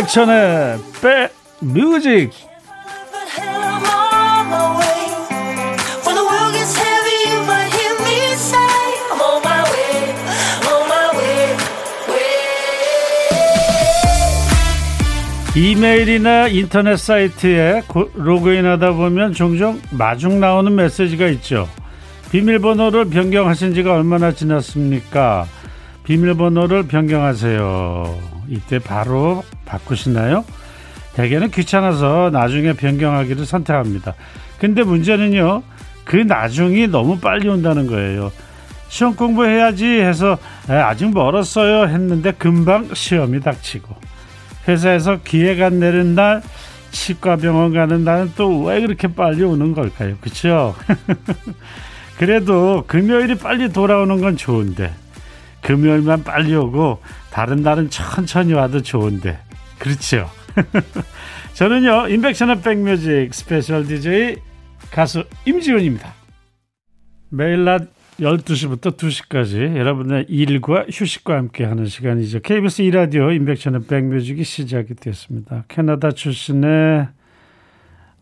임백천의 백뮤직 이메일이나 인터넷 사이트에 로그인하다 보면 종종 마중 나오는 메시지가 있죠. 비밀번호를 변경하신 지가 얼마나 지났습니까? 비밀번호를 변경하세요. 이때 바로 바꾸시나요? 대개는 귀찮아서 나중에 변경하기를 선택합니다. 근데 문제는요, 그 나중이 너무 빨리 온다는 거예요. 시험 공부해야지 해서 아직 멀었어요 했는데 금방 시험이 닥치고 회사에서 기획안 내는 날 치과 병원 가는 날은 또 왜 그렇게 빨리 오는 걸까요? 그렇죠? 그래도 금요일이 빨리 돌아오는 건 좋은데 금요일만 빨리 오고 다른 날은 천천히 와도 좋은데. 그렇죠? 저는요 임백천의 백뮤직 스페셜 DJ 가수 임지훈입니다. 매일 낮 12시부터 2시까지 여러분의 일과 휴식과 함께하는 시간이죠. KBS 2라디오 임백천의 백뮤직이 시작이 됐습니다. 캐나다 출신의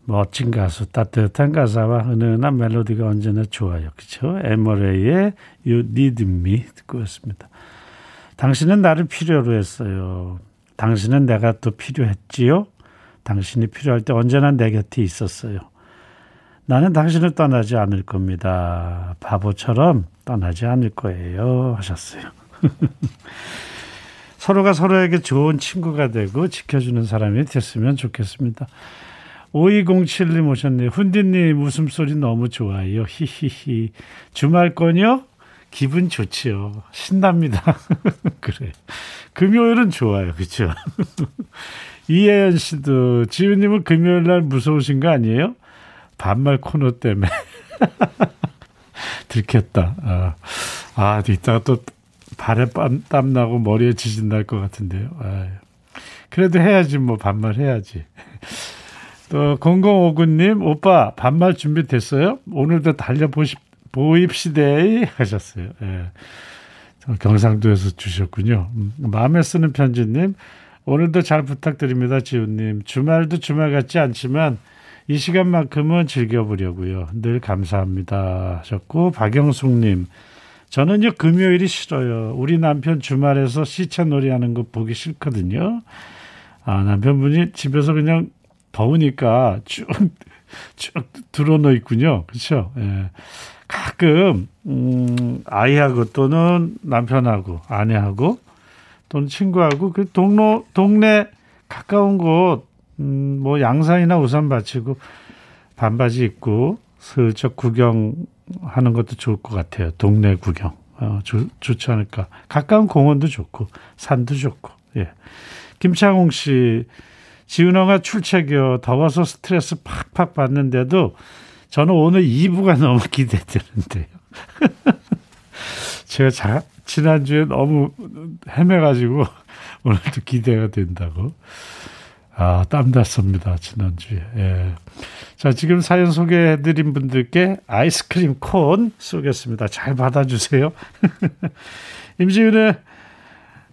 멋진 가수, 따뜻한 가사와 은은한 멜로디가 언제나 좋아요. 그렇죠? 에머레이의 You Need Me 듣고 있습니다. 당신은 나를 필요로 했어요. 당신은 내가 또 필요했지요. 당신이 필요할 때 언제나 내 곁에 있었어요. 나는 당신을 떠나지 않을 겁니다. 바보처럼 떠나지 않을 거예요. 하셨어요. 서로가 서로에게 좋은 친구가 되고 지켜주는 사람이 됐으면 좋겠습니다. 5207님 오셨네요. 훈디님 웃음소리 너무 좋아요. 히히히. 주말권이요? 기분 좋지요. 신납니다. 그래. 금요일은 좋아요. 그렇죠? 이혜연 씨도 지우님은 금요일 날 무서우신 거 아니에요? 반말 코너 때문에. 들켰다. 아, 아 이따가 또 발에 땀, 땀 나고 머리에 지진 날 것 같은데요. 아 그래도 해야지 뭐 반말 해야지. 또 0059님 오빠 반말 준비됐어요? 오늘도 달려보시 보입시대 하셨어요. 예. 경상도에서 주셨군요. 음, 마음에 쓰는 편지님 오늘도 잘 부탁드립니다. 지훈님 주말도 주말 같지 않지만 이 시간만큼은 즐겨보려고요. 늘 감사합니다 하셨고 박영숙님 저는요 금요일이 싫어요. 우리 남편 주말에서 시체놀이 하는 거 보기 싫거든요. 아 남편분이 집에서 그냥 더우니까 쭉, 쭉 들어놓 있군요. 그렇죠? 예. 가끔, 음, 아이하고 또는 남편하고, 아내하고, 또는 친구하고, 그 동로, 동네 가까운 곳, 음, 뭐 양산이나 우산 받치고, 반바지 입고, 슬쩍 구경하는 것도 좋을 것 같아요. 동네 구경. 어, 좋, 좋지 않을까. 가까운 공원도 좋고, 산도 좋고, 예. 김창홍 씨, 지은호가 출첵이요. 더워서 스트레스 팍팍 받는데도 저는 오늘 2부가 너무 기대되는데요. 제가 자, 지난주에 너무 헤매가지고 오늘도 기대가 된다고. 아, 땀 났습니다. 지난주에. 예. 자, 지금 사연 소개해드린 분들께 아이스크림 콘 쏘겠습니다. 잘 받아주세요. 임지윤의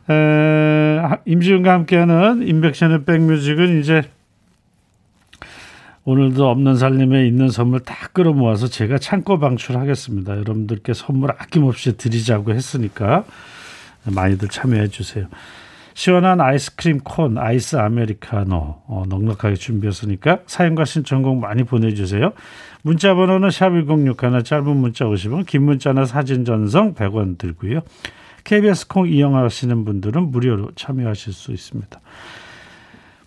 에, 임지훈과 함께하는 인백션의 백뮤직은 이제 오늘도 없는 살림에 있는 선물 다 끌어모아서 제가 창고 방출하겠습니다. 여러분들께 선물 아낌없이 드리자고 했으니까 많이들 참여해 주세요. 시원한 아이스크림 콘, 아이스 아메리카노 어, 넉넉하게 준비했으니까 사연과 신청곡 많이 보내주세요. 문자 번호는 샵 1061 짧은 문자 50원 긴 문자나 사진 전송 100원 들고요. KBS 콩 이용하시는 분들은 무료로 참여하실 수 있습니다.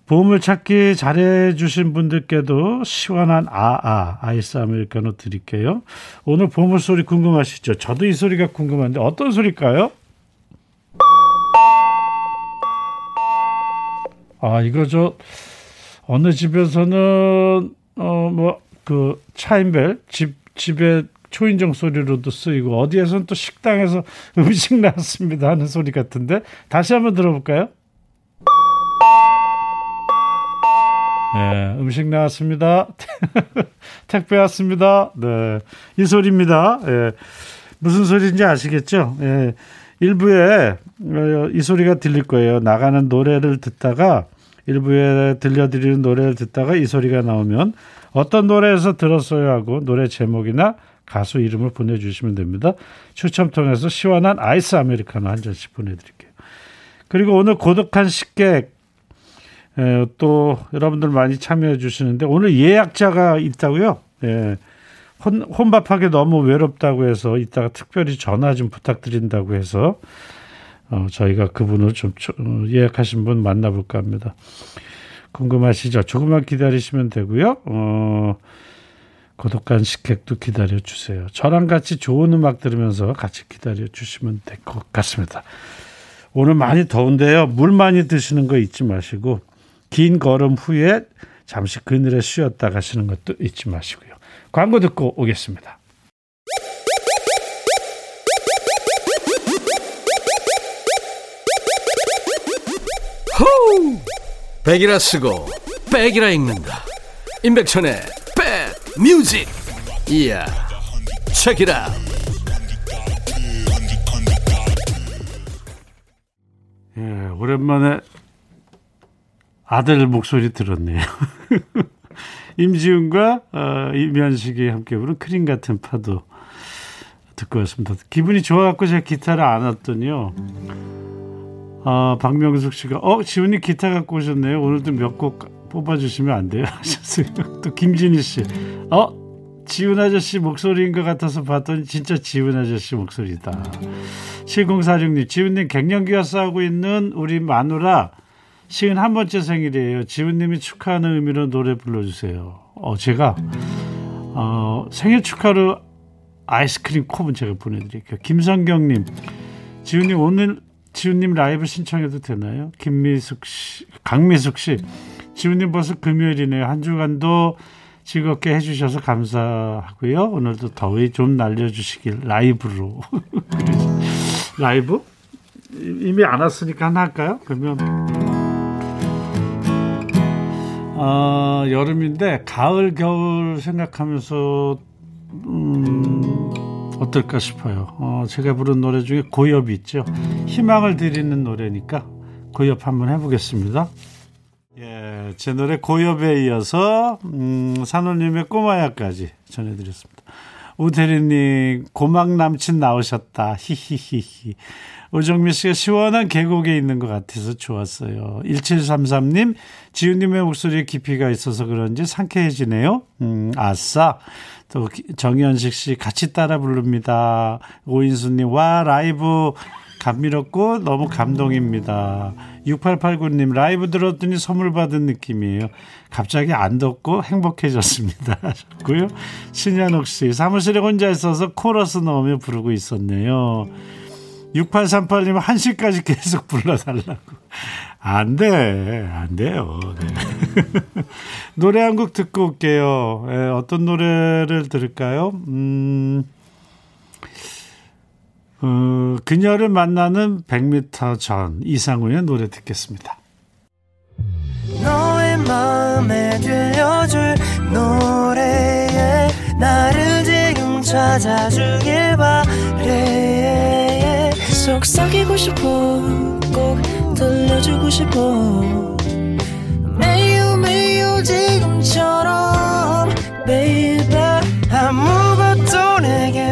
보물 찾기 잘해 주신 분들께도 시원한 아아 아이스 아메리카노 드릴게요. 오늘 보물 소리 궁금하시죠? 저도 이 소리가 궁금한데 어떤 소리일까요? 아 이거 저 어느 집에서는 어 뭐 그 차인벨 집 집에 초인종 소리로도 쓰이고 어디에서는 또 식당에서 음식 나왔습니다 하는 소리 같은데 다시 한번 들어볼까요? 네, 음식 나왔습니다. 택배 왔습니다. 네, 이 소리입니다. 예, 무슨 소리인지 아시겠죠? 예, 일부에 어, 이 소리가 들릴 거예요. 나가는 노래를 듣다가 일부에 들려드리는 노래를 듣다가 이 소리가 나오면 어떤 노래에서 들었어요 하고 노래 제목이나 가수 이름을 보내주시면 됩니다. 추첨 통해서 시원한 아이스 아메리카노 한 잔씩 보내드릴게요. 그리고 오늘 고독한 식객 또 여러분들 많이 참여해 주시는데 오늘 예약자가 있다고요. 예. 혼, 혼밥하기 너무 외롭다고 해서 이따가 특별히 전화 좀 부탁드린다고 해서 어, 저희가 그분을 좀 어, 예약하신 분 만나볼까 합니다. 궁금하시죠? 조금만 기다리시면 되고요. 어, 고독한 식객도 기다려 주세요. 저랑 같이 좋은 음악 들으면서 같이 기다려 주시면 될 것 같습니다. 오늘 많이 더운데요. 물 많이 드시는 거 잊지 마시고 긴 걸음 후에 잠시 그늘에 쉬었다 가시는 것도 잊지 마시고요. 광고 듣고 오겠습니다. 호우! 백이라 쓰고 백이라 읽는다. 임백천의 백 뮤직. 이야. 책이라. 예, 오랜만에 아들 목소리 들었네요. 임지훈과 어, 임현식이 함께 부른 크림 같은 파도 듣고 왔습니다. 기분이 좋아갖고 제가 기타를 안 왔더니요. 어, 박명숙 씨가 어 지훈이 기타 갖고 오셨네요. 오늘도 몇곡 뽑아주시면 안 돼요 하셨어요. 또 김진희 씨, 어 지훈 아저씨 목소리인 것 같아서 봤더니 진짜 지훈 아저씨 목소리다. 7046님, 지훈님 갱년기와 싸우고 있는 우리 마누라 시은 한 번째 생일이에요. 지훈님이 축하하는 의미로 노래 불러주세요. 어, 제가 어, 생일 축하로 아이스크림 컵은 제가 보내드릴게요. 김성경님, 지훈님 오늘 지훈님 라이브 신청해도 되나요? 김미숙 씨, 강미숙 씨, 지훈님 벌써 금요일이네요. 한 주간도 즐겁게 해주셔서 감사하고요. 오늘도 더위 좀 날려주시길 라이브로. 라이브? 이미 안 왔으니까 하나 할까요? 그러면 어, 여름인데 가을 겨울 생각하면서 음, 어떨까 싶어요. 어, 제가 부른 노래 중에 고엽이 있죠. 희망을 드리는 노래니까 고엽 한번 해보겠습니다. 예, 제 노래 고엽에 이어서 음, 산호님의 꼬마야까지 전해드렸습니다. 우태리님 고막 남친 나오셨다. 히히히히. 오정미 씨가 시원한 계곡에 있는 것 같아서 좋았어요. 1733님, 지훈님의 목소리에 깊이가 있어서 그런지 상쾌해지네요. 음, 아싸. 또 정현식 씨 같이 따라 부릅니다. 오인수님, 와, 라이브 감미롭고 너무 감동입니다. 6889님, 라이브 들었더니 선물 받은 느낌이에요. 갑자기 안 덥고 행복해졌습니다. 하셨고요. 신현옥 씨, 사무실에 혼자 있어서 코러스 넣으며 부르고 있었네요. 6838님 1시까지 계속 불러달라고. 안 돼. 안 돼요. 네. 노래 한 곡 듣고 올게요. 네, 어떤 노래를 들을까요? 음, 어, 그녀를 만나는 100m 전 이상우의 노래 듣겠습니다. 너의 마음에 들려줄 노래에 나를 지금 찾아주길 바래. 속삭이고 싶어 꼭 들려주고 싶어. 매우 매우 지금처럼 baby. 아무것도 내게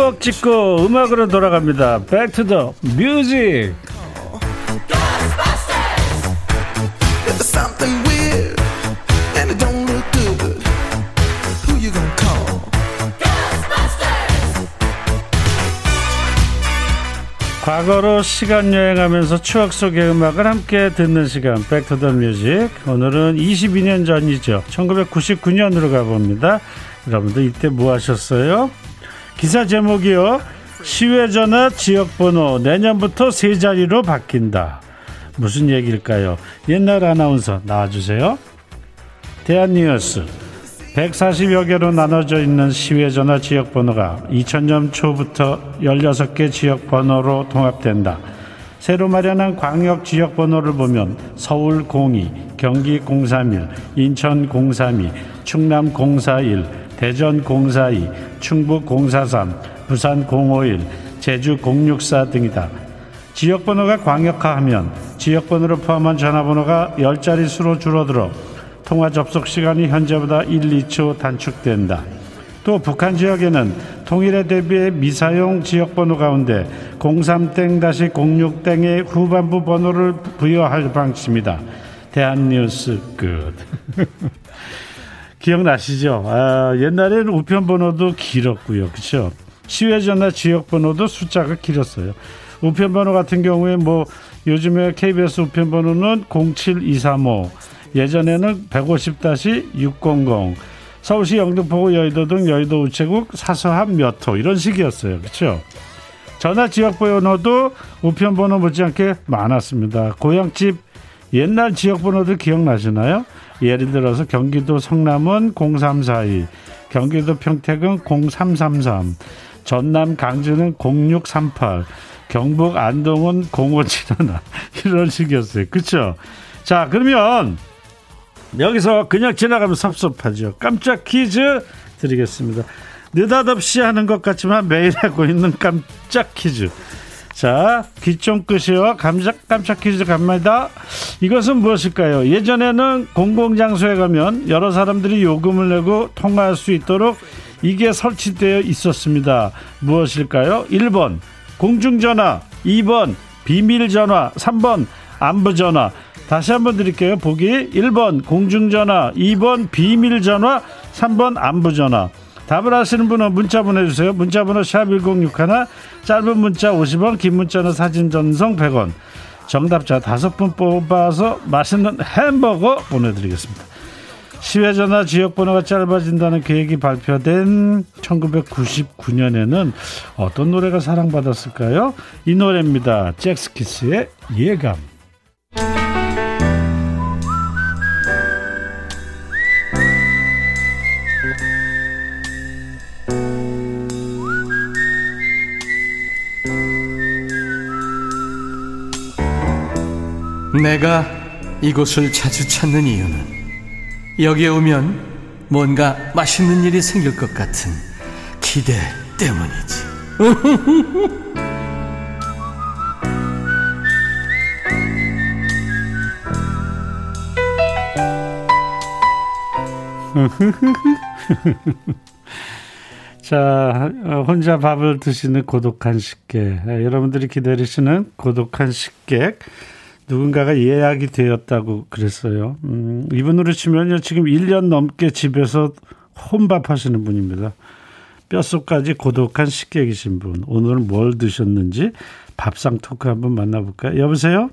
추억 찍고 음악으로 돌아갑니다. 백투더 뮤직. 과거로 시간 여행하면서 추억 속의 음악을 함께 듣는 시간 백투더 뮤직 오늘은 22년 전이죠 1999년으로 가봅니다 여러분들 이때 뭐 하셨어요? 기사 제목이요. 시외전화 지역번호 내년부터 세 자리로 바뀐다. 무슨 얘기일까요? 옛날 아나운서 나와주세요. 대한뉴스 140여 개로 나눠져 있는 시외전화 지역번호가 2000년 초부터 16개 지역번호로 통합된다. 새로 마련한 광역 지역번호를 보면 서울 02, 경기 031, 인천 032, 충남 041, 대전 042, 충북 043, 부산 051, 제주 064 등이다. 지역번호가 광역화하면 지역번호를 포함한 전화번호가 10자릿수로 줄어들어 통화 접속 시간이 현재보다 1, 2초 단축된다. 또 북한 지역에는 통일에 대비해 미사용 지역번호 가운데 03땡-06땡의 후반부 번호를 부여할 방침이다. 대한뉴스 끝. 기억나시죠? 아, 옛날에는 우편번호도 길었고요. 그렇죠? 시외 전화 지역 번호도 숫자가 길었어요. 우편번호 같은 경우에 뭐 요즘에 KBS 우편번호는 07235 예전에는 150-600 서울시 영등포구 여의도 등 여의도 우체국 사서함 몇 호 이런 식이었어요. 그렇죠? 전화 지역 번호도 우편 번호 못지않게 많았습니다. 고향집 옛날 지역 번호들 기억나시나요? 예를 들어서 경기도 성남은 0342, 경기도 평택은 0333, 전남 강주는 0638, 경북 안동은 0571 이런 식이었어요. 그렇죠? 자, 그러면 여기서 그냥 지나가면 섭섭하죠. 깜짝 퀴즈 드리겠습니다. 느닷없이 하는 것 같지만 매일 하고 있는 깜짝 퀴즈. 자, 귀좀 끄시오. 깜짝, 퀴즈 갑니다. 이것은 무엇일까요? 예전에는 공공장소에 가면 여러 사람들이 요금을 내고 통화할 수 있도록 이게 설치되어 있었습니다. 무엇일까요? 1번, 공중전화. 2번, 비밀전화. 3번, 안부전화. 다시 한번 드릴게요. 보기 1번 공중전화, 2번 비밀전화, 3번 안부전화. 답을 아시는 분은 문자 보내주세요. 문자 번호 샵1061 짧은 문자 50원 긴 문자는 사진 전송 100원 정답자 5분 뽑아서 맛있는 햄버거 보내드리겠습니다. 시외전화 지역번호가 짧아진다는 계획이 발표된 1999년에는 어떤 노래가 사랑받았을까요? 이 노래입니다. 잭스키스의 예감. 내가 이곳을 자주 찾는 이유는 여기에 오면 뭔가 맛있는 일이 생길 것 같은 기대 때문이지. 자, 어, 혼자 밥을 드시는 고독한 식객. 아, 여러분들이 기다리시는 고독한 식객. 누군가가 예약이 되었다고 그랬어요. 음, 이분으로 치면요. 지금 1년 넘게 집에서 혼밥 하시는 분입니다. 뼛속까지 고독한 식객이신 분. 오늘은 뭘 드셨는지 밥상 토크 한번 만나볼까요? 여보세요?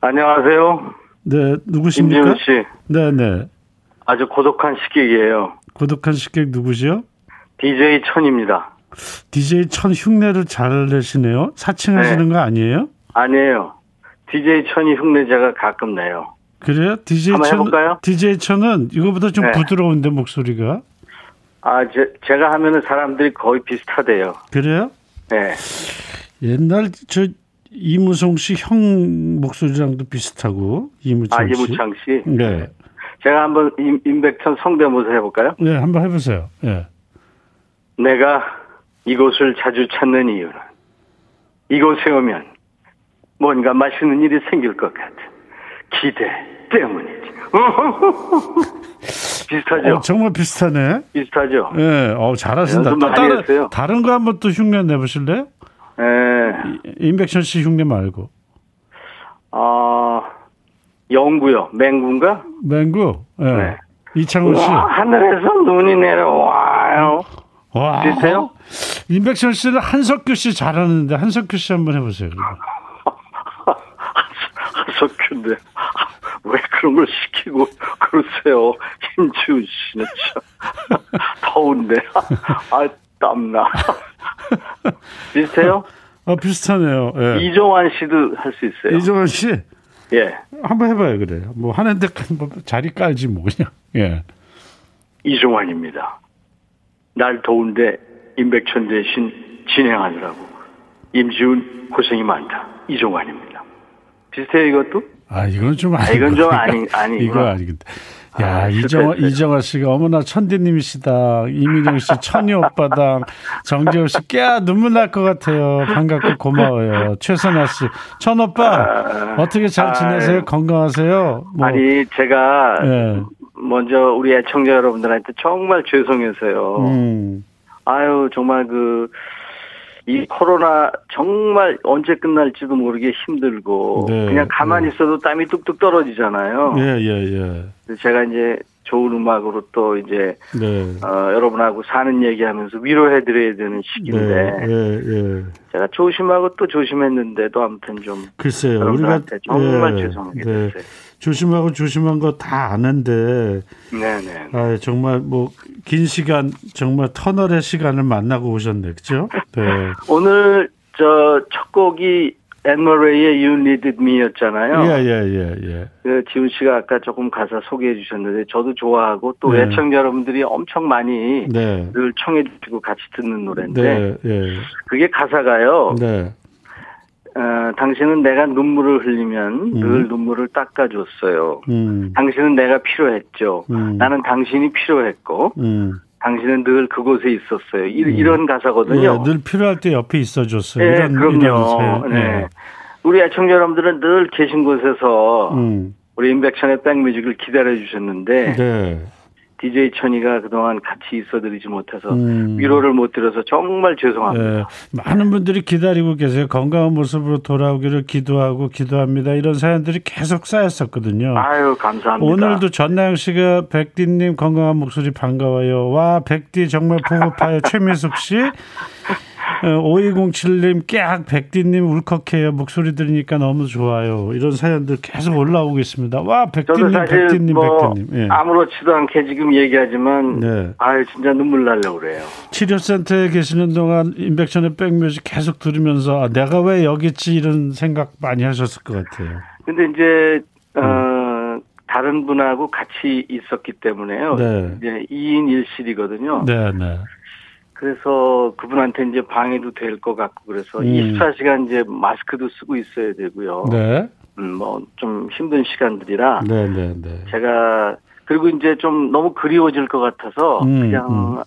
안녕하세요. 네, 누구십니까? 임지훈 씨. 네, 네. 아주 고독한 식객이에요. 고독한 식객 누구시요? DJ 천입니다. DJ 천 흉내를 잘 내시네요. 사칭하시는 네. 거 아니에요? 아니에요. DJ 천이 흉내 제가 가끔 내요. 그래요? DJ 천 해볼까요? DJ 천은 이거보다 좀 네. 부드러운데 목소리가 아, 제, 제가 하면은 사람들이 거의 비슷하대요. 그래요? 네. 옛날 저 이무송 씨 형 목소리랑도 비슷하고 이무창 아, 씨. 이무창 씨. 네. 제가 한번 임, 임백천 성대모사 해볼까요? 네, 한번 해보세요. 예. 내가 이곳을 자주 찾는 이유는 이곳에 오면 뭔가 맛있는 일이 생길 것 같은 기대 때문이지. 비슷하죠? 어, 정말 비슷하네. 비슷하죠? 예, 어, 잘하신다. 연습 또 다른. 다른 거 한번 또 흉내 내보실래요? 네. 임백천 씨 흉내 말고 아, 영구요. 맹구인가? 맹구. 예. 네. 이창훈 씨. 와, 하늘에서 눈이 내려와요. 와. 비슷해요? 임백천 씨는 한석규 씨 잘하는데 한석규 씨 한번 해보세요. 그러면. 한석규인데 왜 그런 걸 시키고 그러세요. 김지훈 씨는 참. 더운데. 아, 땀나. 비슷해요? 아, 비슷하네요. 예. 이종환 씨도 할 수 있어요. 이종환 씨, 예. 한번 해봐요, 그래. 뭐, 하는데 뭐 자리 깔지, 뭐, 그냥. 예. 이종환입니다. 날 더운데 임백천 대신 진행하느라고. 임지훈 고생이 많다. 이종환입니다. 비슷해요, 이것도? 아, 이건 좀 아니. 이건 좀 아니- 아니구나. 이거 아니겠다. 야, 아, 이정아. 이정아 씨가 어머나 천디님이시다. 이민영 씨 천이 오빠당. 정재호 씨, 깨 눈물 날 것 같아요. 반갑고 고마워요. 최선아 씨, 천 오빠 어떻게 잘 지내세요? 아유. 건강하세요? 뭐, 아니, 제가 예. 먼저 우리 애청자 여러분들한테 정말 죄송해서요. 음, 아유, 정말 그, 이 코로나 정말 언제 끝날지도 모르게 힘들고, 네, 그냥 가만히 네. 있어도 땀이 뚝뚝 떨어지잖아요. 예, 예, 예. 제가 이제 좋은 음악으로 또 이제, 네. 어, 여러분하고 사는 얘기 하면서 위로해 드려야 되는 시기인데, 네, 예, 예. 제가 조심하고 또 조심했는데도 아무튼 좀, 글쎄요, 우리가 정말 예, 죄송하게 네. 됐어요. 조심하고 조심한 거 다 아는데 네네. 아, 정말 뭐 긴 시간 정말 터널의 시간을 만나고 오셨네, 그죠? 네, 오늘 저 첫 곡이 앤머레이의 You Needed Me였잖아요. 예, 예, 예, 예. 그 지훈 씨가 아까 조금 가사 소개해 주셨는데 저도 좋아하고 또 네. 애청자 여러분들이 엄청 많이 네, 늘 청해 주시고 같이 듣는 노래인데 네, 예, 그게 가사가요. 네, 어, 당신은 내가 눈물을 흘리면 늘 눈물을 닦아줬어요. 음, 당신은 내가 필요했죠. 음. 나는 당신이 필요했고 음. 당신은 늘 그곳에 있었어요. 이, 런 가사거든요. 예, 늘 필요할 때 옆에 있어줬어요. 네, 이런 그럼요. 이런 사연. 네. 우리 애청자 여러분들은 늘 계신 곳에서 음, 우리 임백천의 백뮤직을 기다려 주셨는데 네, DJ 천이가 그동안 같이 있어드리지 못해서 음. 위로를 못 드려서 정말 죄송합니다. 예, 많은 분들이 기다리고 계세요. 건강한 모습으로 돌아오기를 기도하고 기도합니다. 이런 사연들이 계속 쌓였었거든요. 아유 감사합니다. 오늘도 전나영 씨가 백디님 건강한 목소리 반가워요. 와 백디 정말 보고파요. 최민숙 씨. 어, 5207님 깍 백디님 울컥해요. 목소리 들으니까 너무 좋아요. 이런 사연들 계속 올라오고 있습니다. 와 백디님 백디님 뭐 백디님. 예. 아무렇지도 않게 지금 얘기하지만 네. 아유 진짜 눈물 날려 그래요. 치료센터에 계시는 동안 인백션의 백뮤직 계속 들으면서 아, 내가 왜 여기 있지 이런 생각 많이 하셨을 것 같아요. 근데 이제 음. 어, 다른 분하고 같이 있었기 때문에요. 네. 이제 2인 1실이거든요. 네, 네. 그래서 그분한테 이제 방해도 될 것 같고 그래서 음. 24시간 이제 마스크도 쓰고 있어야 되고요. 네. 음, 뭐 좀 힘든 시간들이라 네, 네, 네. 제가 그리고 이제 좀 너무 그리워질 것 같아서 음, 그냥 음.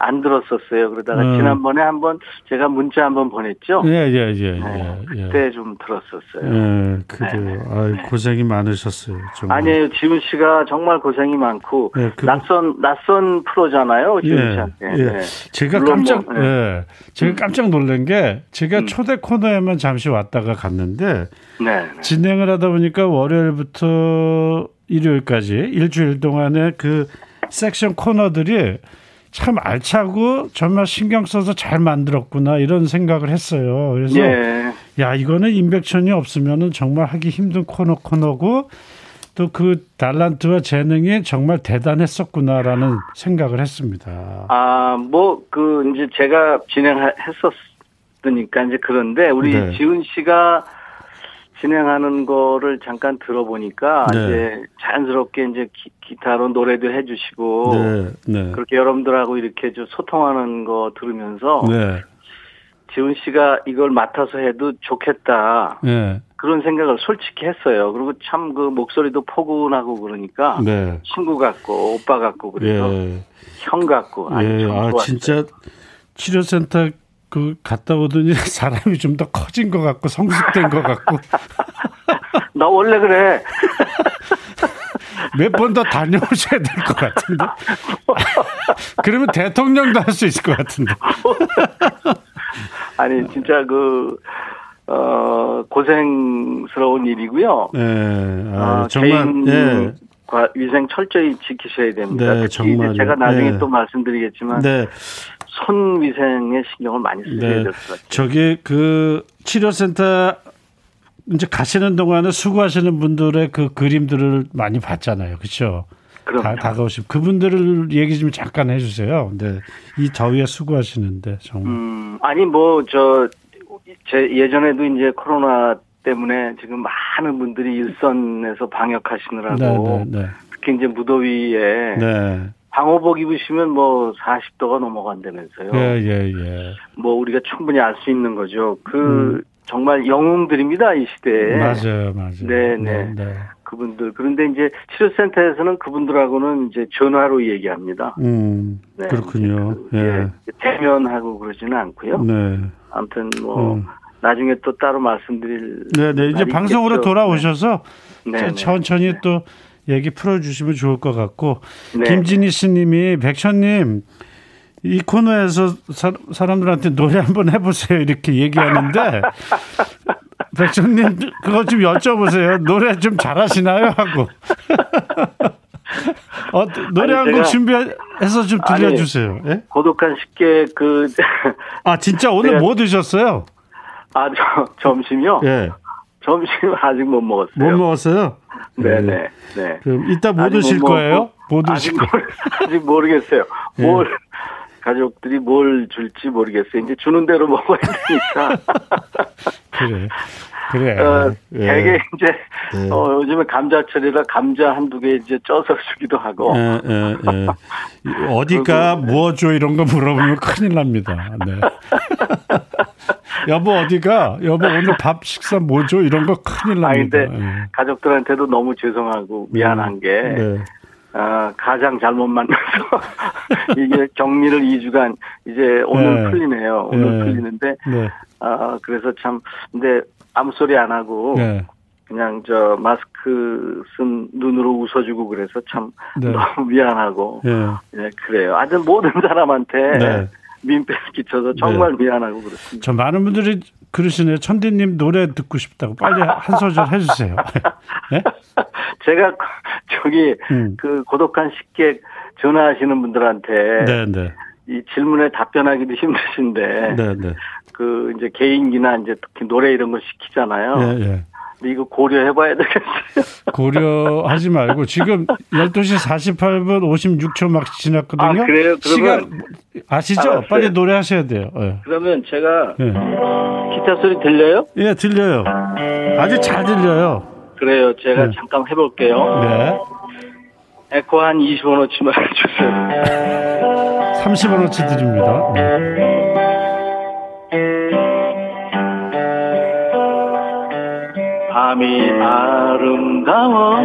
안 들었었어요. 그러다가 음. 지난번에 한번 제가 문자 한번 보냈죠. 예, 예, 예, 네, 예. 예. 그때 좀 들었었어요. 예, 그래요. 아이, 고생이 많으셨어요. 정말. 아니에요. 지훈 씨가 정말 고생이 많고 네, 그거- 낯선 낯선 프로잖아요. 지훈 예, 씨한테. 예. 네. 제가 깜짝, 뭐, 네. 음. 예. 제가 깜짝 놀란 게 제가 초대 코너에만 잠시 왔다가 갔는데 네. 네. 진행을 하다 보니까 월요일부터 일요일까지 일주일 동안에 그 섹션 코너들이 참 알차고 정말 신경 써서 잘 만들었구나 이런 생각을 했어요. 그래서 예. 야 이거는 임백천이 없으면은 정말 하기 힘든 코너 코너고 또 그 달란트와 재능이 정말 대단했었구나라는 생각을 했습니다. 아, 뭐, 그, 이제 제가 진행했었으니까 이제 그런데 우리 네. 지훈 씨가 진행하는 거를 잠깐 들어보니까 네. 이제 자연스럽게 이제 기, 타로 노래도 해주시고 네, 네, 그렇게 여러분들하고 이렇게 좀 소통하는 거 들으면서 네, 지훈 씨가 이걸 맡아서 해도 좋겠다 네, 그런 생각을 솔직히 했어요. 그리고 참 그 목소리도 포근하고 그러니까 네. 친구 같고 오빠 같고 그래서 예, 형 같고 아주 예, 참아 좋았어요. 진짜 치료센터 그 갔다 오더니 사람이 좀 더 커진 것 같고 성숙된 것 같고 나 원래 그래. 몇 번 더 다녀오셔야 될 것 같은데. 그러면 대통령도 할 수 있을 것 같은데. 아니 진짜 그 어, 고생스러운 일이고요. 네, 아, 아, 정말 예, 개인과 위생 철저히 지키셔야 됩니다. 네, 정말요. 제가 나중에 네. 또 말씀드리겠지만 네, 손 위생에 신경을 많이 쓰셔야 네. 될것 같아요. 저기 그 치료센터 이제 가시는 동안에 수고하시는 분들의 그 그림들을 많이 봤잖아요, 그렇죠? 다, 다가오시 그분들을 얘기 좀 잠깐 해주세요. 네, 이 더위에 수고하시는데 정말. 음, 아니 뭐 저 제 예전에도 이제 코로나 때문에 지금 많은 분들이 일선에서 방역하시느라고 네, 네, 네. 특히 이제 무더위에 네. 방호복 입으시면 뭐 40도가 넘어간다면서요. 예, 예, 예. 뭐 우리가 충분히 알 수 있는 거죠. 그 음. 정말 영웅들입니다 이 시대에. 맞아요, 맞아요. 네, 네. 네. 그분들 그런데 이제 치료센터에서는 그분들하고는 이제 전화로 얘기합니다. 음, 네, 그렇군요. 그, 예. 예, 대면하고 그러지는 않고요. 네. 아무튼 뭐 음. 나중에 또 따로 말씀드릴. 네, 네. 이제 방송으로 있겠죠. 돌아오셔서 네, 저- 네. 천천히 또 얘기 풀어주시면 좋을 것 같고 네. 김진희 씨님이 백천님 이 코너에서 사, 사람들한테 노래 한번 해보세요 이렇게 얘기하는데 백천님 그거 좀 여쭤보세요 노래 좀 잘하시나요 하고 어, 노래 아니, 한곡 준비해서 좀 아니, 들려주세요. 예? 고독한 식객 그, 아 진짜 오늘 제가- 뭐 드셨어요? 아, 저, 점심이요? 예, 점심 아직 못 먹었어요. 못 먹었어요. 네네, 네. 그럼 이따 뭐 드실 못 거예요? 뭐 아직, 드실 거? 모르, 아직 모르겠어요. 예. 뭘, 가족들이 뭘 줄지 모르겠어요. 이제 주는 대로 먹어야 되니까. 그래, 그래. 어, 예. 되게 이제, 예. 어, 요즘에 감자철이라 감자 한두 개 이제 쪄서 주기도 하고. 예, 예, 예. 어디가 뭐죠 이런 거 물어보면 큰일 납니다. 네. 여보 어디가? 여보 오늘 밥 식사 뭐죠? 이런 거 큰일 아, 납니다. 근데 가족들한테도 너무 죄송하고 미안한 게, 예. 네. 아, 가장 잘못 만나서 이게 격리를 2주간 이제 오늘 네. 풀리네요. 오늘 네. 풀리는데, 네. 아, 그래서 참, 근데 아무 소리 안 하고, 네. 그냥 저 마스크 쓴 눈으로 웃어주고 그래서 참 네. 너무 미안하고, 예. 예, 그래요. 아주 모든 사람한테 네. 민폐를 끼쳐서 정말 미안하고 그렇습니다. 저 많은 분들이 그러시네요. 천디님 노래 듣고 싶다고 빨리 한 소절 해주세요. 네? 제가 저기 음. 그 고독한 식객 전화하시는 분들한테 네, 네, 이 질문에 답변하기도 힘드신데 네, 네. 그 이제 개인기나 이제 특히 노래 이런 거 시키잖아요. 예, 예. 근데 이거 고려해봐야 되겠어요. 고려하지 말고 지금 12시 48분 56초 막 지났거든요. 아, 그래요? 그러면- 시간 아시죠? 알았어요. 빨리 노래하셔야 돼요. 예. 그러면 제가 예. 기타 소리 들려요? 예, 들려요. 아주 잘 들려요. 그래요. 제가 네. 잠깐 해볼게요. 네. 에코 한 20원어치만 해주세요. 30원어치 드립니다. 네. 밤이 아름다워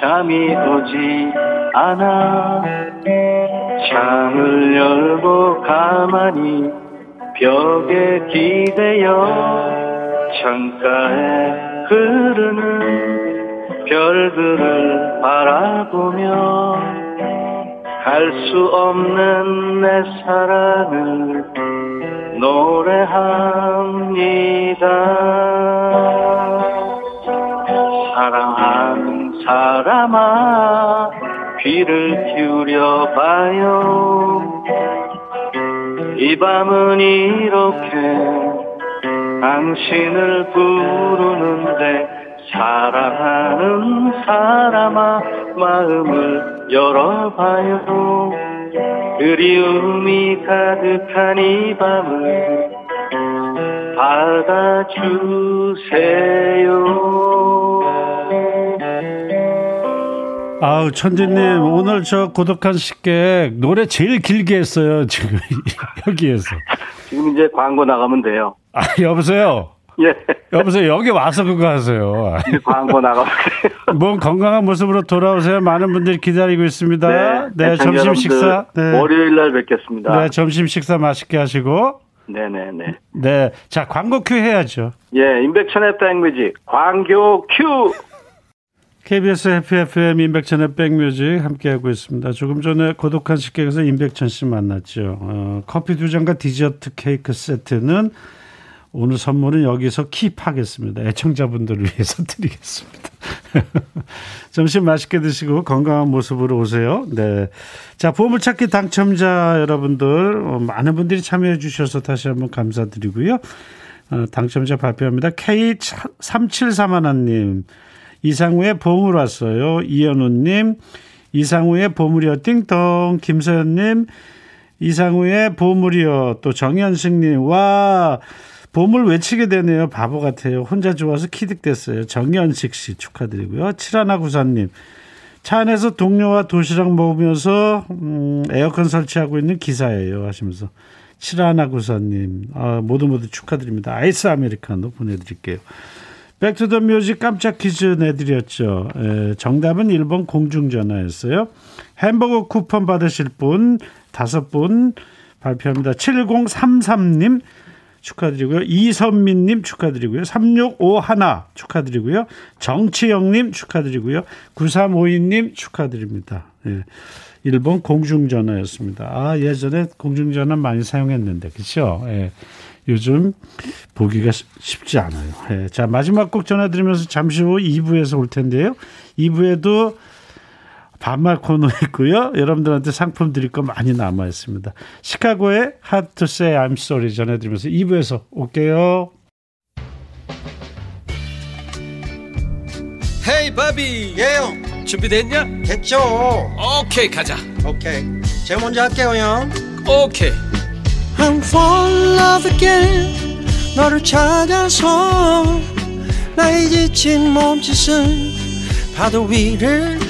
잠이 오지 않아. 창을 열고 가만히 벽에 기대어 창가에 흐르는 별들을 바라보며 갈수 없는 내 사랑을 노래합니다. 사랑하는 사람아 귀를 기울여 봐요. 이 밤은 이렇게 당신을 부르는데 사랑하는 사람아 마음을 열어봐요. 그리움이 가득한 이 밤을 받아주세요. 아우, 천디님, 오늘 저 고독한 식객 노래 제일 길게 했어요, 지금. 여기에서. 지금 이제 광고 나가면 돼요. 아, 여보세요? 예. 여보세요? 여기 와서 그거 하세요. 광고 나가면 돼요. 몸 건강한 모습으로 돌아오세요. 많은 분들이 기다리고 있습니다. 네, 애청자 점심 식사. 네. 월요일 날 뵙겠습니다. 네, 점심 식사 맛있게 하시고. 네네네. 네. 자, 광고 큐 해야죠. 예, 임백천의 백뮤직 광고 큐. KBS 해피 FM 임백천의 백뮤직 함께하고 있습니다. 조금 전에 고독한 식객에서 임백천 씨 만났죠. 어, 커피 두 잔과 디저트 케이크 세트는 오늘 선물은 여기서 keep하겠습니다. 애청자분들을 위해서 드리겠습니다. 점심 맛있게 드시고 건강한 모습으로 오세요. 네. 자, 보물찾기 당첨자 여러분들, 어, 많은 분들이 참여해 주셔서 다시 한번 감사드리고요. 어, 당첨자 발표합니다. K3731님, 이상우의 보물 왔어요. 이현우님, 이상우의 보물이여 띵동 김서연님 이상우의 보물이여 또 정현승님 와 보물 외치게 되네요. 바보 같아요. 혼자 좋아서 키득됐어요. 정현식 씨 축하드리고요. 칠하나 구사님 차 안에서 동료와 도시락 먹으면서 음, 에어컨 설치하고 있는 기사예요 하시면서 칠하나 구사님 아, 모두 모두 축하드립니다. 아이스 아메리카노 보내드릴게요. 백투더 뮤직 깜짝 퀴즈 내드렸죠. 에, 정답은 1번 공중전화였어요. 햄버거 쿠폰 받으실 분 다섯 분 발표합니다. 7033님 축하드리고요. 이선민님 축하드리고요. 3651 축하드리고요. 정치영님 축하드리고요. 9352님 축하드립니다. 예. 1번 공중전화였습니다. 아, 예전에 공중전화 많이 사용했는데, 그쵸? 예. 요즘 보기가 쉽지 않아요. 예. 자, 마지막 곡 전해드리면서 잠시 후 2부에서 올 텐데요. 2부에도 반말 코너 있고요. 여러분들한테 상품 드릴 거 많이 남아 있습니다. 시카고의 Hard to Say I'm Sorry 전해드리면서 2부에서 올게요. 헤이 바비 예영 준비됐냐? 됐죠 오케이 가자 오케이 제가 먼저 할게요 형 오케이 I'm fall in love again 너를 찾아서 나의 지친 몸짓은 파도 위를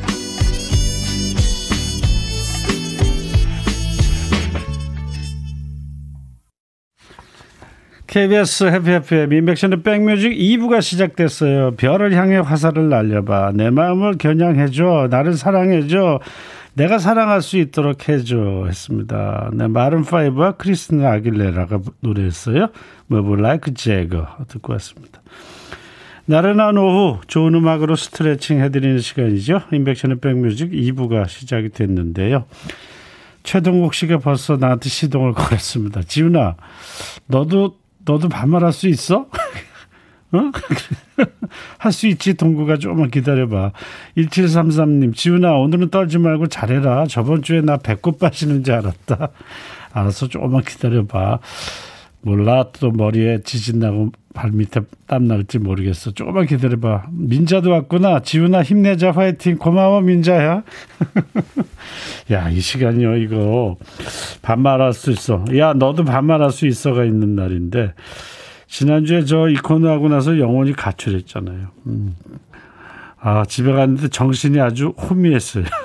KBS 해피해피의 민백션의 백뮤직 2부가 시작됐어요. 별을 향해 화살을 날려봐. 내 마음을 겨냥해줘. 나를 사랑해줘. 내가 사랑할 수 있도록 해줘. 했습니다. 네, 마른5와 크리스tina 아길레라가 노래했어요. Move Like Jagger. 듣고 왔습니다. 나른한 오후 좋은 음악으로 스트레칭 해드리는 시간이죠. 인백션의 백뮤직 2부가 시작이 됐는데요. 최동국 씨가 벌써 나한테 시동을 걸었습니다. 지훈아, 너도 너도 반말할 수 있어? 어? 할 수 있지, 동구가 조금만 기다려봐. 1733님, 지훈아, 오늘은 떨지 말고 잘해라. 저번 주에 나 배꼽 빠지는 줄 알았다. 알아서 조금만 기다려봐. 몰라, 또 머리에 지진 나고 발 밑에 땀 날지 모르겠어. 조금만 기다려봐. 민자도 왔구나. 지훈아, 힘내자, 화이팅. 고마워, 민자야. 야, 이 시간이요, 이거. 반말할 수 있어. 야, 너도 반말할 수 있어가 있는 날인데. 지난주에 저 이 코너 하고 나서 영혼이 가출했잖아요. 음. 아, 집에 갔는데 정신이 아주 혼미했어요.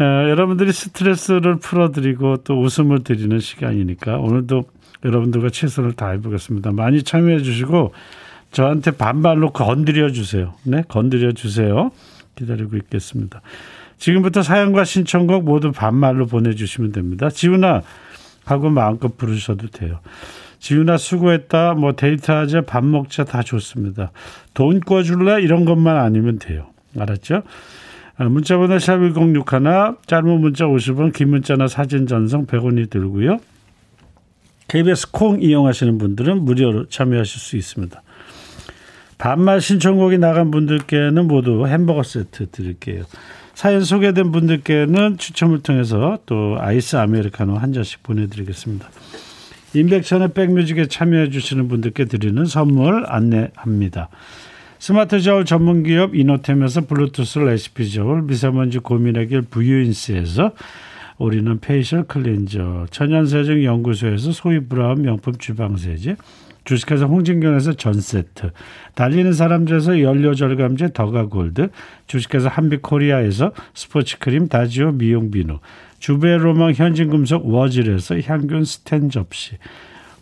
어, 여러분들이 스트레스를 풀어드리고 또 웃음을 드리는 시간이니까 오늘도 여러분들과 최선을 다해 보겠습니다. 많이 참여해 주시고 저한테 반발로 건드려 주세요. 네, 건드려 주세요. 기다리고 있겠습니다. 지금부터 사연과 신청곡 모두 반말로 보내주시면 됩니다. 지훈아 하고 마음껏 부르셔도 돼요. 지훈아 수고했다. 뭐 데이트하자 밥 먹자 다 좋습니다. 돈 꿔줄래 이런 것만 아니면 돼요. 알았죠? 아, 문자번호 샵1061 짧은 문자 50원 긴 문자나 사진 전송 100원이 들고요. KBS 콩 이용하시는 분들은 무료로 참여하실 수 있습니다. 반말 신청곡이 나간 분들께는 모두 햄버거 세트 드릴게요. 사연 소개된 분들께는 추첨을 통해서 또 아이스 아메리카노 한 잔씩 보내드리겠습니다. 인백천의 백뮤직에 참여해 주시는 분들께 드리는 선물 안내합니다. 스마트 저울 전문 기업 이노템에서 블루투스 레시피 저울, 미세먼지 고민 해결 부유인스에서 우리는 페이셜 클렌저, 천연세정 연구소에서 소위 브라운 명품 주방세제, 주식회사 홍진경에서 전 세트, 달리는 사람들에서 연료절감제 더가골드, 주식회사 한빛코리아에서 스포츠크림 다지오 미용비누, 주베로망 현진금속 워즐에서 향균 스텐 접시,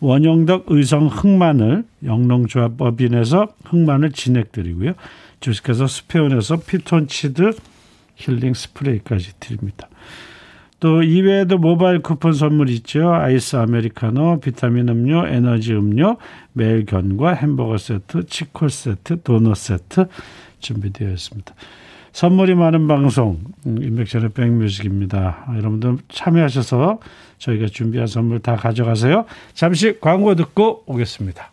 원영덕 의성 흑마늘 영농조합 법인에서 흑마늘 진액 드리고요. 주식회사 스페온에서 피톤치드 힐링 스프레이까지 드립니다. 또 이외에도 모바일 쿠폰 선물 있죠. 아이스 아메리카노, 비타민 음료, 에너지 음료, 매일 견과, 햄버거 세트, 치콜 세트, 도넛 세트 준비되어 있습니다. 선물이 많은 방송 인백션의 백뮤직입니다. 여러분들 참여하셔서 저희가 준비한 선물 다 가져가세요. 잠시 광고 듣고 오겠습니다.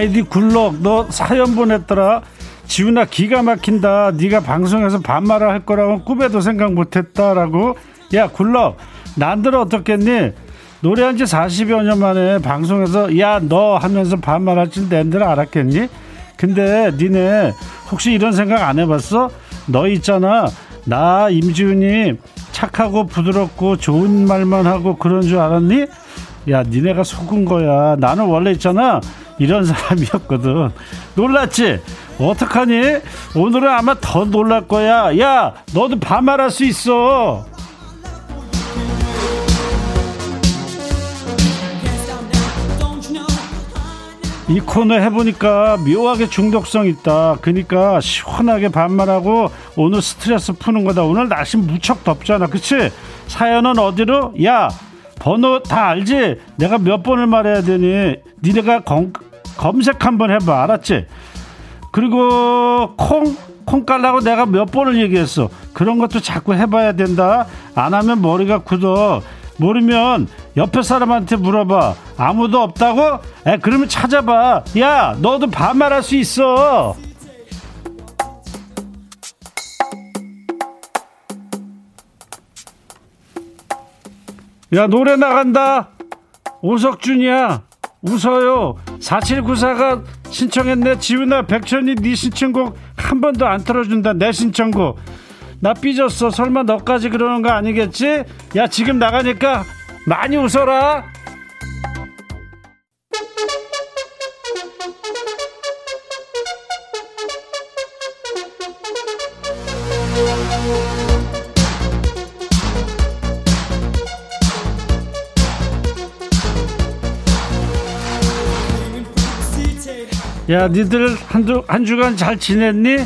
아이디 굴럭 너 사연 보냈더라. 지훈아 기가 막힌다. 네가 방송에서 반말을 할 거라고 꿈에도 생각 못했다라고. 야 굴럭 난들 어떻겠니? 노래한 지 40여 년 만에 방송에서 야 너 하면서 반말할 줄 낸들 알았겠니? 근데 니네 혹시 이런 생각 안 해봤어? 너 있잖아. 나 임지훈이 착하고 부드럽고 좋은 말만 하고 그런 줄 알았니? 야 니네가 속은 거야. 나는 원래 있잖아 이런 사람이었거든 놀랐지 어떡하니 오늘은 아마 더 놀랄 거야 야 너도 반말할 수 있어 이 코너 해보니까 묘하게 중독성 있다. 그러니까 시원하게 반말하고 오늘 스트레스 푸는 거다. 오늘 날씨 무척 덥잖아. 그치? 사연은 어디로? 야, 번호 다 알지? 내가 몇 번을 말해야 되니? 니네가 검, 검색 한번 해봐. 알았지? 그리고 콩, 콩 깔라고 내가 몇 번을 얘기했어. 그런 것도 자꾸 해봐야 된다. 안 하면 머리가 굳어. 모르면 옆에 사람한테 물어봐. 아무도 없다고? 에, 그러면 찾아봐. 야, 너도 반말할 수 있어. 야, 노래 나간다. 오석준이야. 웃어요. 4794가 신청했네. 지훈아, 백천이 네 신청곡 한 번도 안 틀어준다. 내 신청곡. 나 삐졌어. 설마 너까지 그러는 거 아니겠지? 야, 지금 나가니까 많이 웃어라. 야, 니들 한두, 한 주간 잘 지냈니?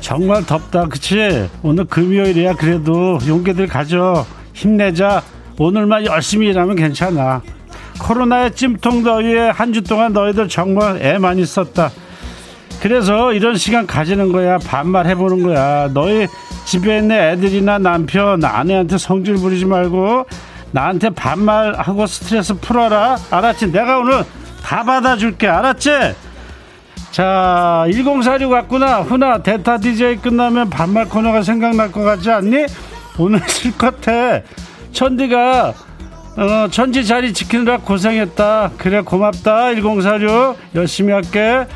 정말 덥다, 그치? 오늘 금요일이야. 그래도 용기들 가져. 힘내자. 오늘만 열심히 일하면 괜찮아. 코로나의 찜통 더위에 한 주 동안 너희들 정말 애 많이 썼다. 그래서 이런 시간 가지는 거야. 반말 해보는 거야. 너희 집에 있는 애들이나 남편, 아내한테 성질 부리지 말고 나한테 반말하고 스트레스 풀어라. 알았지? 내가 오늘 다 받아줄게. 알았지? 자, 1046 왔구나. 훈아, 데타 DJ 끝나면 반말 코너가 생각날 것 같지 않니? 오늘 실컷 해. 천디가, 어, 천지 자리 지키느라 고생했다. 그래, 고맙다. 1046. 열심히 할게.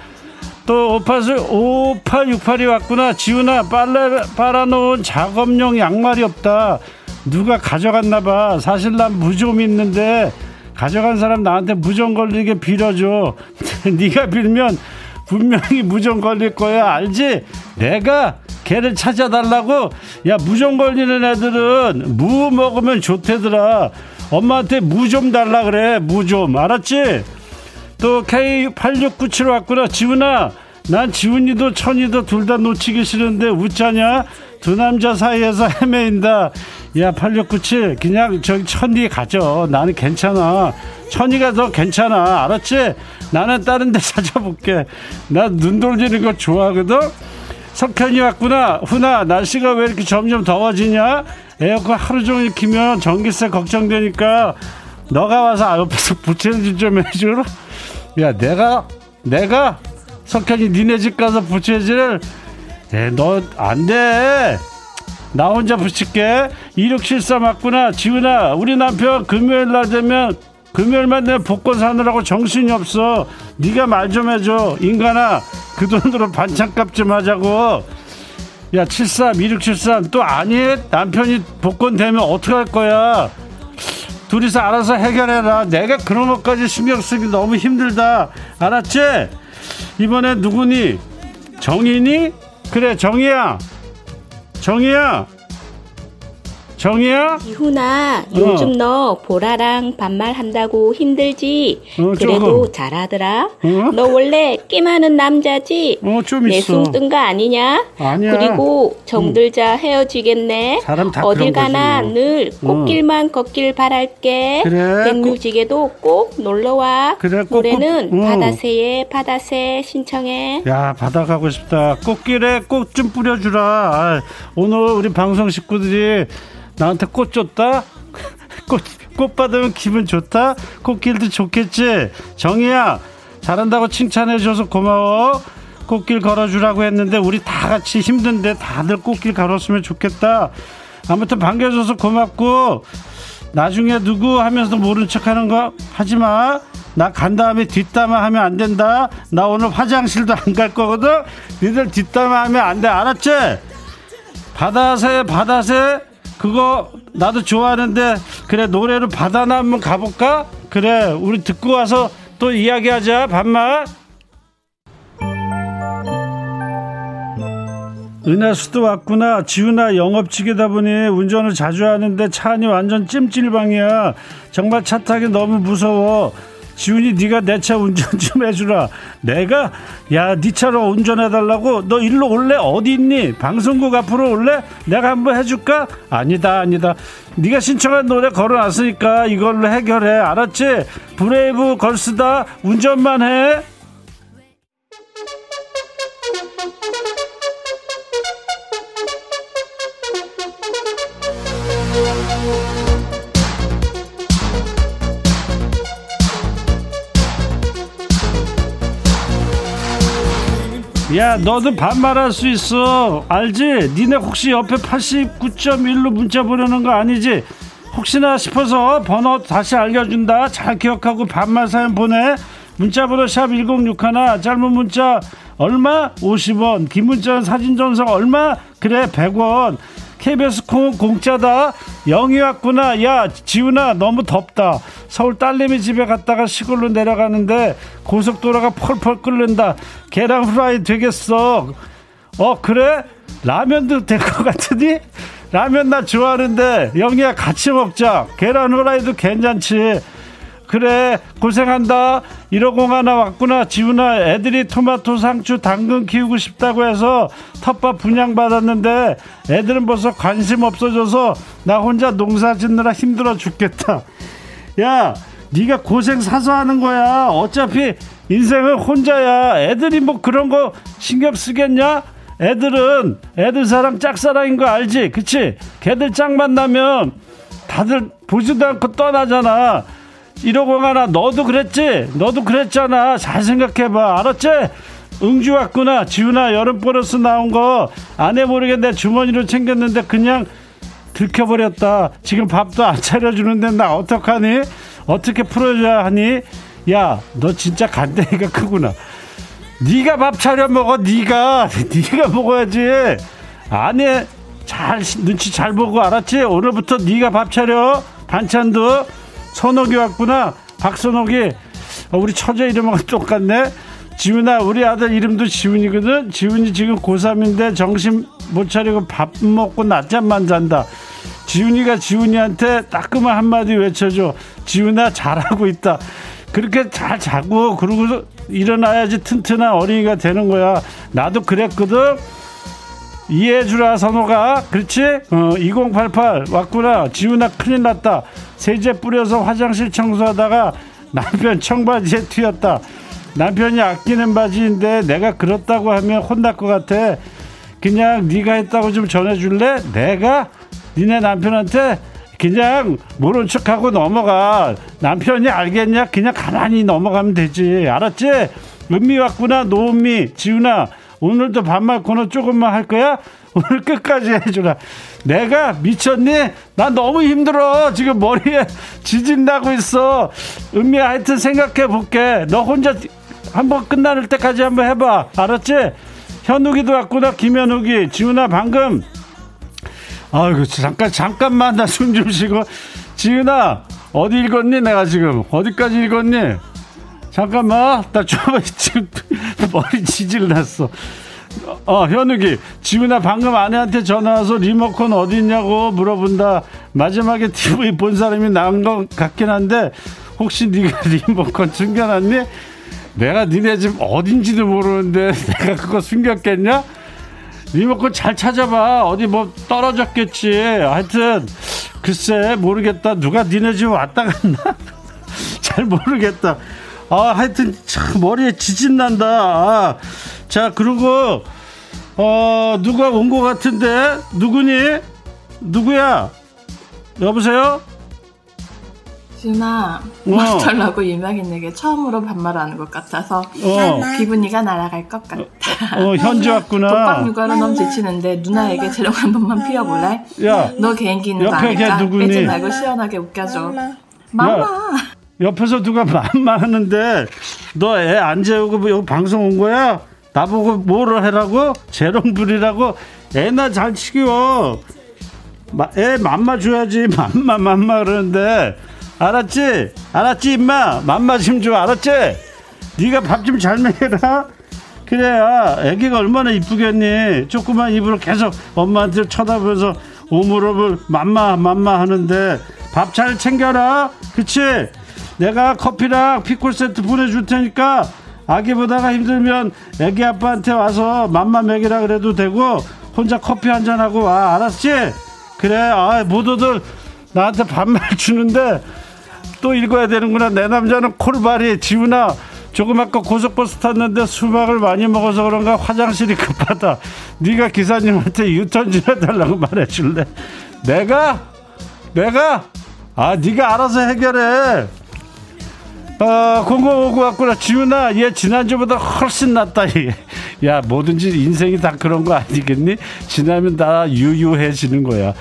또, 58, 5868이 왔구나. 지훈아, 빨래, 빨아놓은 작업용 양말이 없다. 누가 가져갔나봐. 사실 난 무좀 있는데, 가져간 사람 나한테 무좀 걸리게 빌어줘. 네가 빌면 분명히 무좀 걸릴 거야. 알지? 내가 걔를 찾아달라고. 야 무좀 걸리는 애들은 무 먹으면 좋대더라. 엄마한테 무 좀 달라 그래. 무 좀. 알았지? 또 K8697 왔구나. 지훈아 난 지훈이도 천이도 둘 다 놓치기 싫은데 웃자냐 두 남자 사이에서 헤매인다. 야 8697 그냥 저기 천이 가져 나는 괜찮아. 천이가 더 괜찮아. 알았지? 나는 다른 데 찾아볼게. 나 눈 돌리는 거 좋아하거든? 석현이 왔구나. 훈아 날씨가 왜 이렇게 점점 더워지냐? 에어컨 하루 종일 키면 전기세 걱정되니까 너가 와서 옆에서 부채질 좀 해주라. 야 내가 내가 석현이 니네 집 가서 부채질을 에 너 안 돼. 나 혼자 붙일게. 2673 맞구나. 지훈아 우리 남편 금요일 날 되면 금요일만 내 복권 사느라고 정신이 없어. 네가 말 좀 해줘. 인간아 그 돈으로 반찬값 좀 하자고. 야 73, 2673 또 아니? 남편이 복권 되면 어떡할 거야? 둘이서 알아서 해결해라. 내가 그런 것까지 신경 쓰기 너무 힘들다. 알았지? 이번에 누구니? 정인이? 그래 정이야. 정이야 정이야? 이훈아, 요즘 너 보라랑 반말한다고 힘들지? 어, 그래도 조금. 잘하더라. 어? 너 원래 끼 많은 남자지? 어, 좀내 있어. 숨뜬거 아니냐? 아니야. 그리고 정들자 헤어지겠네. 사람 다 어딜 그런 거지, 가나 뭐. 늘 꽃길만 걷길 바랄게. 그래, 백뮤직에도 꼭 놀러 와. 그래, 꼭, 노래는 꼭, 응. 바다새의 바다새 신청해. 야 바다 가고 싶다 꽃길에 꽃 좀 뿌려주라 아, 오늘 우리 방송 식구들이 나한테 꽃 줬다 꽃, 꽃 받으면 기분 좋다 꽃길도 좋겠지 정희야 잘한다고 칭찬해줘서 고마워 꽃길 걸어주라고 했는데 우리 다 같이 힘든데 다들 꽃길 걸었으면 좋겠다 아무튼 반겨줘서 고맙고 나중에 누구 하면서 모른 척 하는 거 하지 마. 나 간 다음에 뒷담화 하면 안 된다. 나 오늘 화장실도 안 갈 거거든. 니들 뒷담화 하면 안 돼. 알았지? 바다새, 바다새. 그거 나도 좋아하는데 그래 노래로 바다나 한번 가볼까? 그래 우리 듣고 와서 또 이야기하자 반말. 은하수도 왔구나. 지훈아 영업직이다 보니 운전을 자주 하는데 차 안이 완전 찜질방이야. 정말 차 타기 너무 무서워. 지훈이 네가 내 차 운전 좀 해주라. 내가 야 네 차로 운전해달라고. 너 일로 올래? 어디 있니? 방송국 앞으로 올래? 내가 한번 해줄까? 아니다 아니다. 네가 신청한 노래 걸어놨으니까 이걸로 해결해. 알았지? 브레이브 걸스다. 운전만 해. 야 너도 반말할 수 있어 알지? 니네 혹시 옆에 89.1로 문자 보내는 거 아니지? 혹시나 싶어서 번호 다시 알려준다 잘 기억하고 반말 사연 보내 문자번호 샵1061 짧은 문자 얼마? 50원 긴 문자는 사진 전송 얼마? 그래 100원 KBS 콩은 공짜다. 영희 왔구나. 야 지훈아 너무 덥다. 서울 딸내미 집에 갔다가 시골로 내려가는데 고속도로가 펄펄 끓는다. 계란 후라이 되겠어. 어 그래? 라면도 될 것 같으니? 라면 나 좋아하는데 영희야 같이 먹자. 계란 후라이도 괜찮지 그래 고생한다. 150 하나 왔구나. 지훈아 애들이 토마토 상추 당근 키우고 싶다고 해서 텃밭 분양받았는데 애들은 벌써 관심 없어져서 나 혼자 농사 짓느라 힘들어 죽겠다. 야 네가 고생 사서 하는 거야. 어차피 인생은 혼자야. 애들이 뭐 그런 거 신경 쓰겠냐? 애들은 애들 사랑 짝사랑인 거 알지? 그치? 걔들 짝 만나면 다들 보지도 않고 떠나잖아 150 하나 너도 그랬지? 너도 그랬잖아. 잘 생각해봐. 알았지? 응주 왔구나. 지훈아 여름 보너스 나온 거 아내 모르게 내 주머니로 챙겼는데 그냥 들켜버렸다. 지금 밥도 안 차려주는데 나 어떡하니? 어떻게 풀어줘야 하니? 야 너 진짜 간대기가 크구나. 네가 밥 차려 먹어 네가. 네가 먹어야지. 아내 잘 눈치 잘 보고 알았지? 오늘부터 네가 밥 차려. 반찬도 선옥이 왔구나. 박선옥이 어, 우리 처제 이름하고 똑같네. 지훈아 우리 아들 이름도 지훈이거든. 지훈이 지금 고3인데 정신 못 차리고 밥 먹고 낮잠만 잔다. 지훈이가 지훈이한테 따끔한 한마디 외쳐줘. 지훈아 잘하고 있다. 그렇게 잘 자고 그러고 일어나야지 튼튼한 어린이가 되는 거야. 나도 그랬거든. 이해해주라 선호가. 그렇지? 어, 2088 왔구나. 지훈아 큰일 났다 세제 뿌려서 화장실 청소하다가 남편 청바지에 튀었다 남편이 아끼는 바지인데 내가 그렇다고 하면 혼날 것 같아 그냥 네가 했다고 좀 전해줄래? 내가? 니네 남편한테 그냥 모른 척하고 넘어가 남편이 알겠냐? 그냥 가만히 넘어가면 되지 알았지? 은미 왔구나 노은미 지훈아 오늘도 반말 코너 조금만 할 거야? 오늘 끝까지 해주라. 내가 미쳤니? 나 너무 힘들어. 지금 머리에 지진 나고 있어. 은미 하여튼 생각해 볼게. 너 혼자 한번 끝나는 때까지 한번 해봐. 알았지? 현욱이도 왔구나. 김현욱이. 지훈아 방금. 아이고 잠깐 잠깐만 나 숨 좀 쉬고. 지훈아 어디 읽었니? 내가 지금 어디까지 읽었니? 잠깐만 나 좀 머리 지질 났어 어, 현욱이. 지훈아, 방금 아내한테 전화 와서 리모컨 어디 있냐고 물어본다. 마지막에 TV 본 사람이 나온 것 같긴 한데, 혹시 네가 리모컨 숨겨놨니? 내가 니네 집 어딘지도 모르는데 내가 그거 숨겼겠냐? 리모컨 잘 찾아봐. 어디 뭐 떨어졌겠지. 하여튼, 글쎄, 모르겠다. 누가 니네 집 왔다 갔나? 잘 모르겠다. 아, 하여튼, 참, 머리에 지진 난다. 아, 자, 그리고, 어, 누가 온 것 같은데? 누구니? 누구야? 여보세요? 준아, 어. 마스터라고 유명인에게 처음으로 반말하는 것 같아서 어, 기분이가 날아갈 것 같아. 어, 현지 왔구나. 독방 육아로 너무 지치는데 누나에게 재롱 한 번만 피워볼래? 야, 너 개인기 있는 거 아니까 누구니? 빼지 말고 시원하게 웃겨줘. 마마. 옆에서 누가 맘마 하는데, 너 애 안 재우고 뭐 여기 방송 온 거야? 나보고 뭐를 해라고? 재롱 부리라고? 애나 잘. 마- 애 맘마 줘야지. 맘마, 맘마 그러는데. 알았지? 알았지, 임마? 맘마 좀 줘. 알았지? 네가 밥 좀 잘 먹여라. 그래야 애기가 얼마나 이쁘겠니? 조그만 입으로 계속 엄마한테 쳐다보면서 오물오물 맘마 맘마 하는데 밥 잘 챙겨라. 그치? 내가 커피랑 피콜 세트 보내줄 테니까 아기 보다가 힘들면 애기 아빠한테 와서 맘마 먹이라 그래도 되고 혼자 커피 한잔 하고 와. 알았지? 그래. 아, 모두들 나한테 반말 주는데 또 읽어야 되는구나. 내 남자는 콜발이 지훈아 조금 아까 고속버스 탔는데 수박을 많이 먹어서 그런가 화장실이 급하다. 네가 기사님한테 유턴 좀 해달라고 말해줄래? 내가? 내가? 아 네가 알아서 해결해. 아, 0059 왔구나. 지훈아, 얘 지난주보다 훨씬 낫다. 얘. 야, 뭐든지 인생이 다 그런 거 아니겠니? 지나면 다 유유해지는 거야.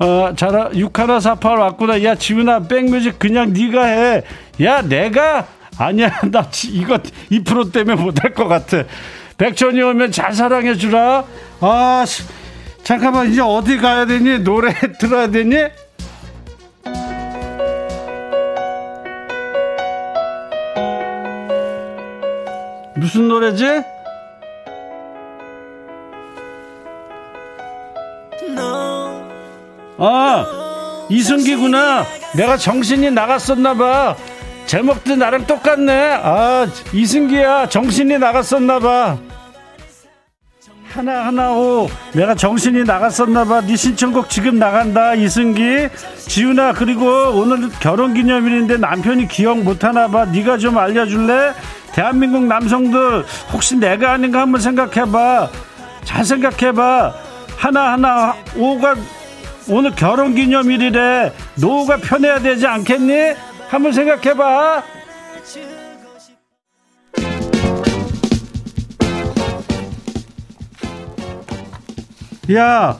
어, 잘, 6148 왔구나. 야, 지훈아, 백뮤직 그냥 네가 해. 야, 내가? 아니야, 나 지- 이거 2% 때문에 못할 것 같아. 백천이 오면 잘 사랑해주라. 아, 씨. 잠깐만, 이제 어디 가야 되니? 노래 들어야 되니? 무슨 노래지? 아 이승기구나. 내가 정신이 나갔었나봐. 제목도 나랑 똑같네. 아 이승기야 정신이 나갔었나봐 하나하나 오. 내가 정신이 나갔었나봐. 네 신청곡 지금 나간다. 이승기 지훈아 그리고 오늘 결혼기념일인데 남편이 기억 못하나봐. 네가 좀 알려줄래? 대한민국 남성들 혹시 내가 아닌가 한번 생각해봐. 잘 생각해봐. 하나하나 오가 오늘 결혼기념일이래. 노후가 편해야 되지 않겠니? 한번 생각해봐 야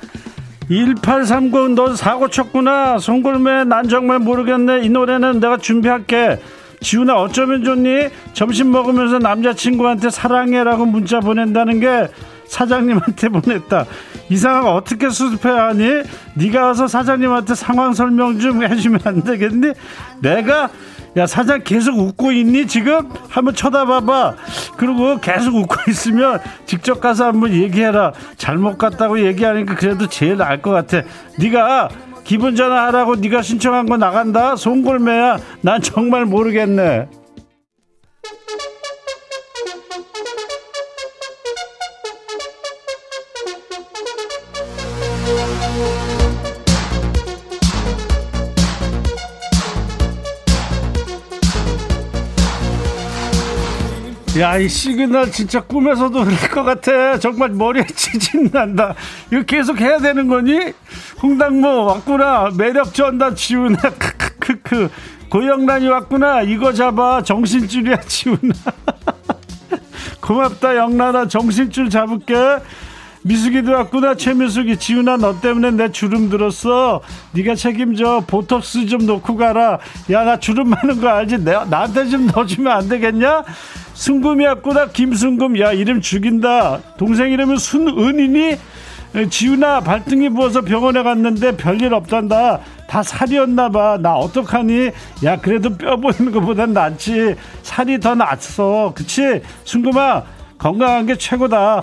1830, 너 사고 쳤구나. 송골매, 난 정말 모르겠네. 이 노래는 내가 준비할게. 지훈아, 어쩌면 좋니? 점심 먹으면서 남자친구한테 사랑해라고 문자 보낸다는 게 사장님한테 보냈다. 이 상황 어떻게 수습해야 하니? 네가 와서 사장님한테 상황 설명 좀 해주면 안 되겠니? 내가 야 사장 계속 웃고 있니 지금? 한번 쳐다봐봐. 그리고 계속 웃고 있으면 직접 가서 한번 얘기해라. 잘못 갔다고 얘기하니까 그래도 제일 나을 것 같아. 네가 기분 전화하라고 네가 신청한 거 나간다. 송골매야. 난 정말 모르겠네. 야, 이 시그널 진짜 꿈에서도 그럴 것 같아. 정말 머리에 지진 난다. 이거 계속 해야 되는 거니? 홍당무 왔구나. 매력 전다 지훈아. 크크크크. 고영란이 왔구나. 이거 잡아. 정신줄이야, 지훈아. 고맙다, 영란아. 정신줄 잡을게. 미숙이도 왔구나. 최미숙이 지훈아 너 때문에 내 주름 들었어. 네가 책임져. 보톡스 좀 놓고 가라. 야 나 주름 많은 거 알지? 내, 나한테 좀 넣어주면 안 되겠냐? 순금이 왔구나. 김순금. 야 이름 죽인다. 동생 이름은 순은이니? 에, 지훈아 발등이 부어서 병원에 갔는데 별일 없단다. 다 살이었나 봐나 어떡하니? 야 그래도 뼈 보이는 것보단 낫지. 살이 더 낫어. 그치? 순금아 건강한 게 최고다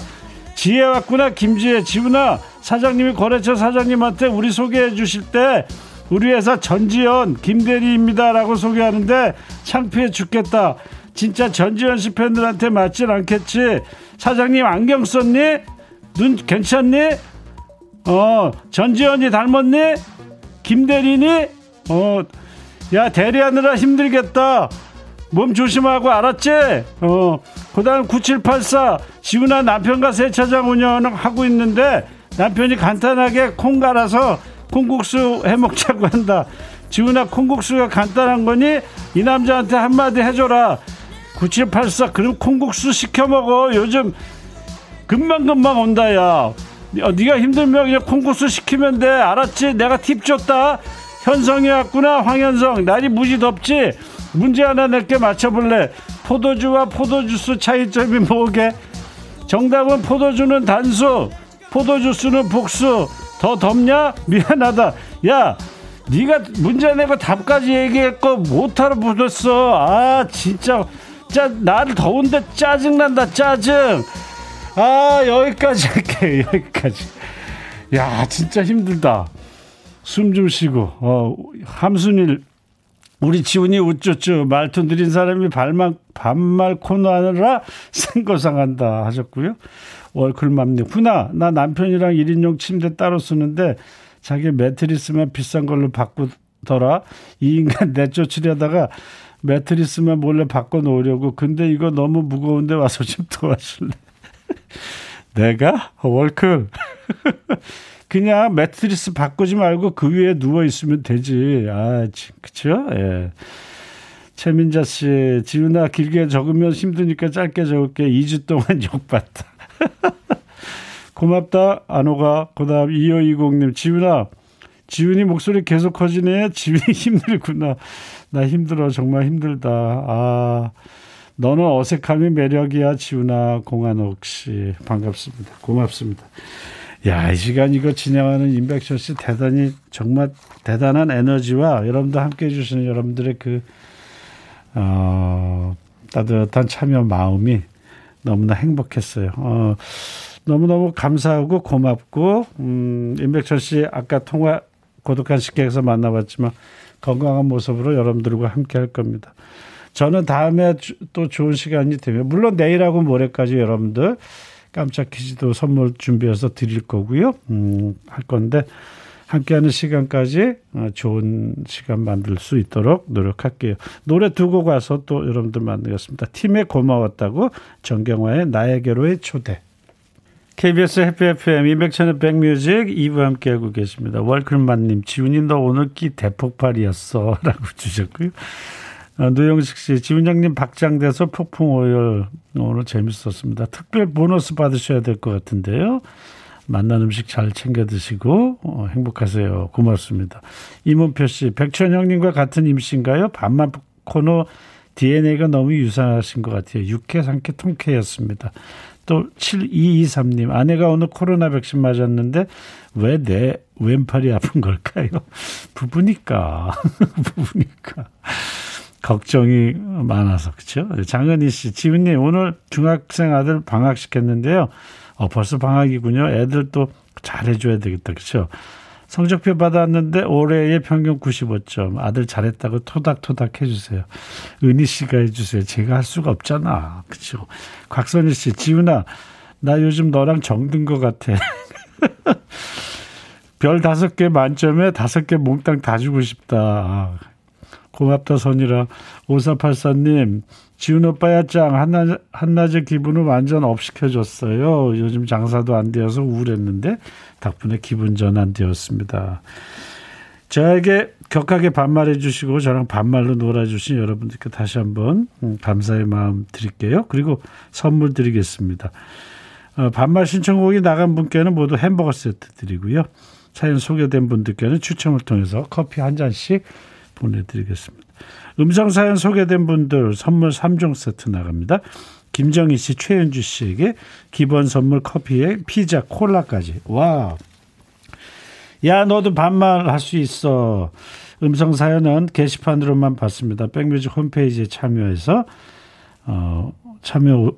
지혜 왔구나 김지혜 지훈아 사장님이 거래처 사장님한테 우리 소개해 주실 때 우리 회사 전지현 김대리입니다라고 소개하는데 창피해 죽겠다. 진짜 전지현 씨 팬들한테 맞진 않겠지? 사장님 안경 썼니? 눈 괜찮니? 어 전지현이 닮았니? 김대리니? 어야 대리하느라 힘들겠다 몸 조심하고 알았지? 어, 그 다음 9784 지훈아 남편과 세차장 운영을 하고 있는데 남편이 간단하게 콩 갈아서 콩국수 해 먹자고 한다. 지훈아 콩국수가 간단한 거니 이 남자한테 한마디 해줘라. 9784 그럼 콩국수 시켜 먹어. 요즘 금방금방 온다 야. 어, 네가 힘들면 그냥 콩국수 시키면 돼. 알았지? 내가 팁 줬다. 현성이 왔구나 황현성 날이 무지 덥지? 문제 하나 낼게 맞춰볼래? 포도주와 포도주스 차이점이 뭐게? 정답은 포도주는 단수 포도주스는 복수. 더 덥냐? 미안하다. 야 네가 문제 내고 답까지 얘기했고 못하러 붙었어. 아 진짜. 짜 나를 더운데 짜증난다 짜증. 아 여기까지 할게 여기까지. 야 진짜 힘들다. 숨 좀 쉬고. 어 함순일 우리 지훈이 우쭈쭈 말투 느린 사람이 발만, 반말 코너 하느라 생고상한다 하셨고요. 월클맘님, 훈아, 나 남편이랑 1인용 침대 따로 쓰는데 자기 매트리스만 비싼 걸로 바꾸더라. 이 인간 내쫓으려다가 매트리스만 몰래 바꿔 놓으려고. 근데 이거 너무 무거운데 와서 좀 도와줄래? 내가? 월클. 그냥 매트리스 바꾸지 말고 그 위에 누워 있으면 되지. 아, 그쵸? 예. 최민자 씨, 지훈아 길게 적으면 힘드니까 짧게 적을게. 2주 동안 욕받다. 고맙다, 안호가. 그 다음 2520님, 지훈아, 지훈이 목소리 계속 커지네. 지훈이 힘들구나. 나 힘들어. 정말 힘들다. 아, 너는 어색함이 매력이야, 지훈아. 공한옥 씨. 반갑습니다. 고맙습니다. 야, 이 시간 이거 진행하는 임백천 씨 대단히 정말 대단한 에너지와 여러분들 함께 해주시는 여러분들의 그, 어, 따뜻한 참여 마음이 너무나 행복했어요. 어, 너무너무 감사하고 고맙고, 음, 임백천 씨 아까 통화 고독한 식객에서 만나봤지만 건강한 모습으로 여러분들과 함께 할 겁니다. 저는 다음에 또 좋은 시간이 되면, 물론 내일하고 모레까지 여러분들 깜짝 퀴즈도 선물 준비해서 드릴 거고요. 음, 할 건데 함께하는 시간까지 어, 좋은 시간 만들 수 있도록 노력할게요. 노래 두 곡 와서 또 여러분들 만나겠습니다. 팀에 고마웠다고 정경화의 나에게로의 초대. KBS 해피 FM 임백천의 백뮤직 2부 함께하고 계십니다. 월클만님 지훈이 너 오늘 끼 대폭발이었어 라고 주셨고요. 어, 노영식 씨, 지훈장님 박장돼서 폭풍 오열 오늘 재밌었습니다. 특별 보너스 받으셔야 될 것 같은데요. 만난 음식 잘 챙겨 드시고 어, 행복하세요. 고맙습니다. 이문표 씨, 백천 형님과 같은 임신가요? 반만 코너 DNA가 너무 유사하신 것 같아요. 육회, 상쾌, 통쾌였습니다. 또 7223님, 아내가 오늘 코로나 백신 맞았는데 왜 내 왼팔이 아픈 걸까요? 부부니까. 부부니까. 걱정이 많아서 그렇죠. 장은희 씨, 지훈님 오늘 중학생 아들 방학 시켰는데요. 어, 벌써 방학이군요. 애들 또 잘해줘야 되겠다, 그렇죠. 성적표 받았는데 올해의 평균 95점. 아들 잘했다고 토닥토닥 해주세요. 은희 씨가 해주세요. 제가 할 수가 없잖아, 그렇죠. 곽선희 씨, 지훈아, 나 요즘 너랑 정든 것 같아. 별 다섯 개 만점에 다섯 개 몽땅 다 주고 싶다. 아, 고맙다 선이라 5484님 지훈 오빠야 짱 한낮, 한낮의 기분을 완전 업시켜줬어요. 요즘 장사도 안 되어서 우울했는데 덕분에 기분 전환 되었습니다. 저에게 격하게 반말해 주시고 저랑 반말로 놀아주신 여러분들께 다시 한번 음, 감사의 마음 드릴게요. 그리고 선물 드리겠습니다. 어, 반말 신청곡이 나간 분께는 모두 햄버거 세트 드리고요. 사연 소개된 분들께는 추첨을 통해서 커피 한 잔씩 보내드리겠습니다. 음성 사연 소개된 분들 선물 3종 세트 나갑니다. 김정희 씨, 최현주 씨에게 기본 선물 커피에 피자, 콜라까지. 와. 야, 너도 반말 할 수 있어. 음성 사연은 게시판으로만 받습니다. 백뮤직 홈페이지에 참여해서 어, 참여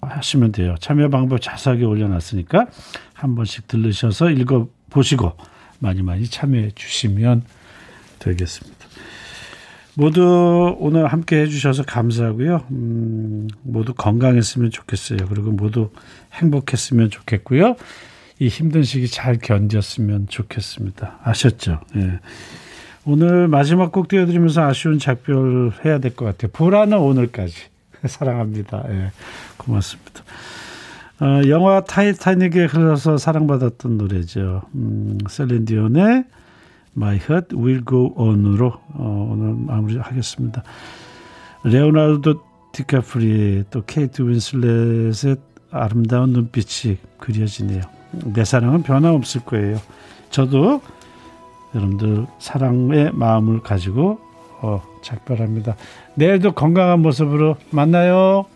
하시면 돼요. 참여 방법 자세하게 올려놨으니까 한 번씩 들르셔서 읽어 보시고 많이 많이 참여해 주시면 되겠습니다. 모두 오늘 함께 해주셔서 감사하고요. 음, 모두 건강했으면 좋겠어요. 그리고 모두 행복했으면 좋겠고요. 이 힘든 시기 잘 견뎠으면 좋겠습니다. 아셨죠? 예. 오늘 마지막 곡 띄워드리면서 아쉬운 작별 해야 될 것 같아요. 보라는 오늘까지. 사랑합니다. 예. 고맙습니다. 어, 영화 타이타닉에 흘러서 사랑받았던 노래죠. 음, 셀린디온의 My Heart Will Go On으로 어, 오늘 마무리하겠습니다. 레오나르도 디카프리의 또 케이트 윈슬렛의 아름다운 눈빛이 그려지네요. 내 사랑은 변함없을 거예요. 저도 여러분들 사랑의 마음을 가지고 어, 작별합니다. 내일도 건강한 모습으로 만나요.